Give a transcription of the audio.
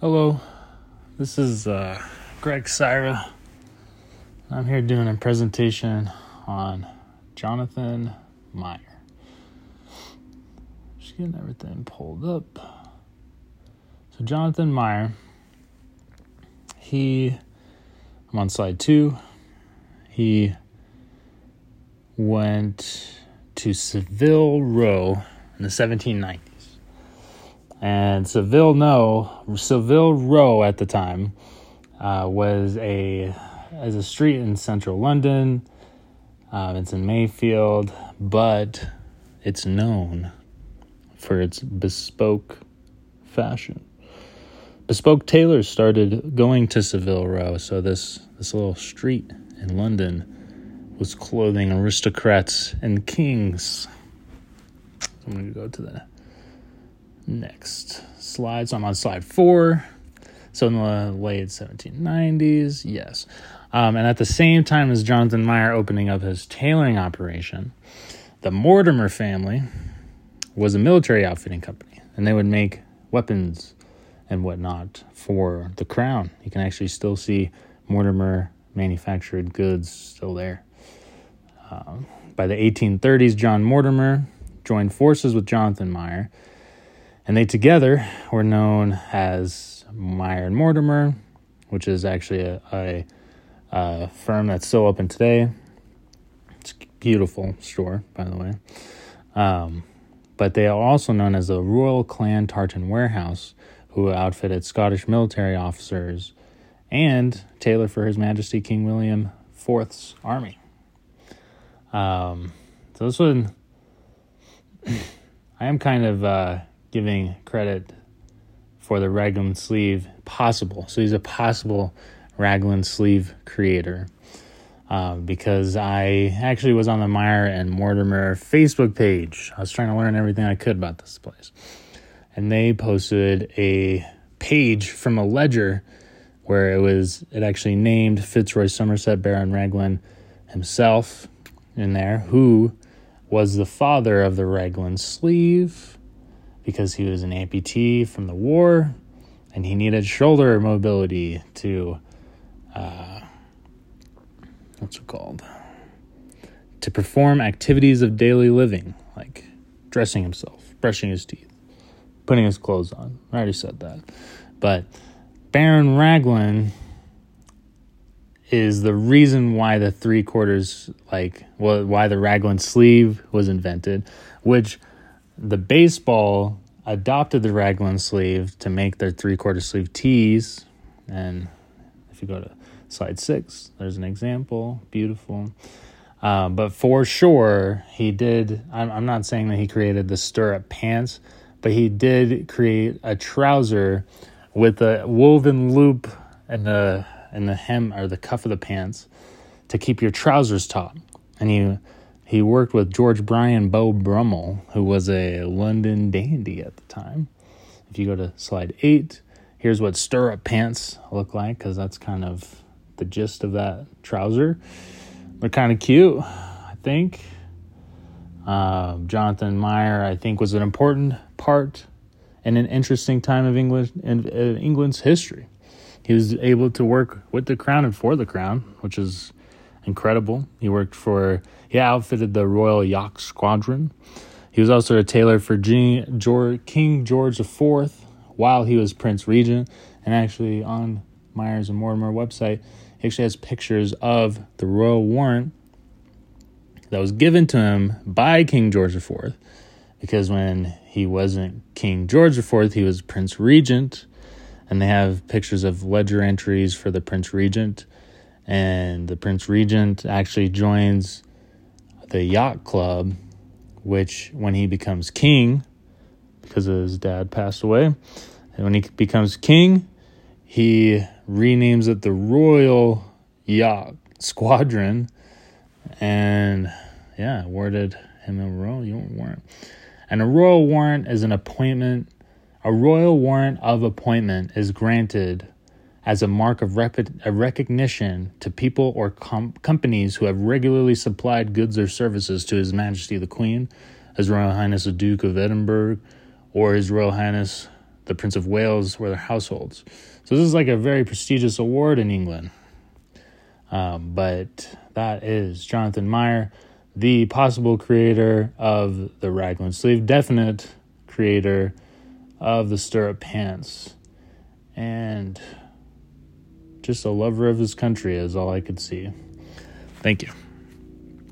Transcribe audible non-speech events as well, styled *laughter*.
Hello, this is uh, Greg Syra. I'm here doing a presentation on Jonathan Meyer. Just getting everything pulled up. So, Jonathan Meyer, he, I'm on slide two, he went to Savile Row in the 1790s and Savile No Savile Row at the time uh, was a as a street in central London. Um, it's in Mayfield, but it's known for its bespoke fashion. Bespoke tailors started going to Savile Row, so this this little street in London was clothing aristocrats and kings. I'm going to go to the next slide. So I'm on slide four. So in the late 1790s, yes. Um, and at the same time as Jonathan Meyer opening up his tailoring operation, the Mortimer family was a military outfitting company, and they would make weapons and whatnot for the crown. You can actually still see Mortimer manufactured goods still there. Um, by the 1830s, John Mortimer joined forces with Jonathan Meyer and they together were known as Meyer and Mortimer, which is actually a, a, a firm that's still open today. It's a beautiful store, by the way. Um, but they are also known as the Royal Clan Tartan Warehouse, who outfitted Scottish military officers and tailor for His Majesty King William IV's army. Um, so this one, *clears throat* I am kind of uh, giving credit for the raglan sleeve possible. So he's a possible raglan sleeve creator. Uh, because I actually was on the Meyer and Mortimer Facebook page. I was trying to learn everything I could about this place. And they posted a page from a ledger where it was it actually named Fitzroy Somerset Baron Raglan himself in there, who was the father of the Raglan sleeve because he was an amputee from the war and he needed shoulder mobility to uh, what's it called? To perform activities of daily living like dressing himself brushing his teeth putting his clothes on. I already said that. But baron raglan is the reason why the three quarters like well, why the raglan sleeve was invented which the baseball adopted the raglan sleeve to make their three quarter sleeve tees. And if you go to slide six, there's an example. Beautiful. Uh, but for sure, he did. I'm, I'm not saying that he created the stirrup pants, but he did create a trouser with a woven loop in the in the hem or the cuff of the pants to keep your trousers taut. And you he worked with George Bryan Beau Brummel, who was a London dandy at the time. If you go to slide eight, here's what stirrup pants look like, because that's kind of the gist of that trouser. They're kind of cute, I think. Uh, Jonathan Meyer, I think, was an important part in an interesting time of English in, in England's history. He was able to work with the crown and for the crown, which is incredible. He worked for, he outfitted the Royal Yacht Squadron. He was also a tailor for King George IV while he was Prince Regent. And actually, on Myers and Mortimer website, he actually has pictures of the royal warrant that was given to him by King George IV. Because when he wasn't King George IV, he was Prince Regent. And they have pictures of ledger entries for the Prince Regent and the Prince Regent actually joins the yacht club, which when he becomes king, because his dad passed away, and when he becomes king, he renames it the Royal Yacht Squadron, and yeah, awarded him a royal warrant. And a royal warrant is an appointment. A royal warrant of appointment is granted as a mark of rep- a recognition to people or com- companies who have regularly supplied goods or services to His Majesty the Queen, His Royal Highness the Duke of Edinburgh, or His Royal Highness the Prince of Wales or their households. So this is like a very prestigious award in England. Um, but that is Jonathan Meyer, the possible creator of the raglan sleeve, definite creator of the stirrup pants, and just a lover of his country is all I could see. Thank you.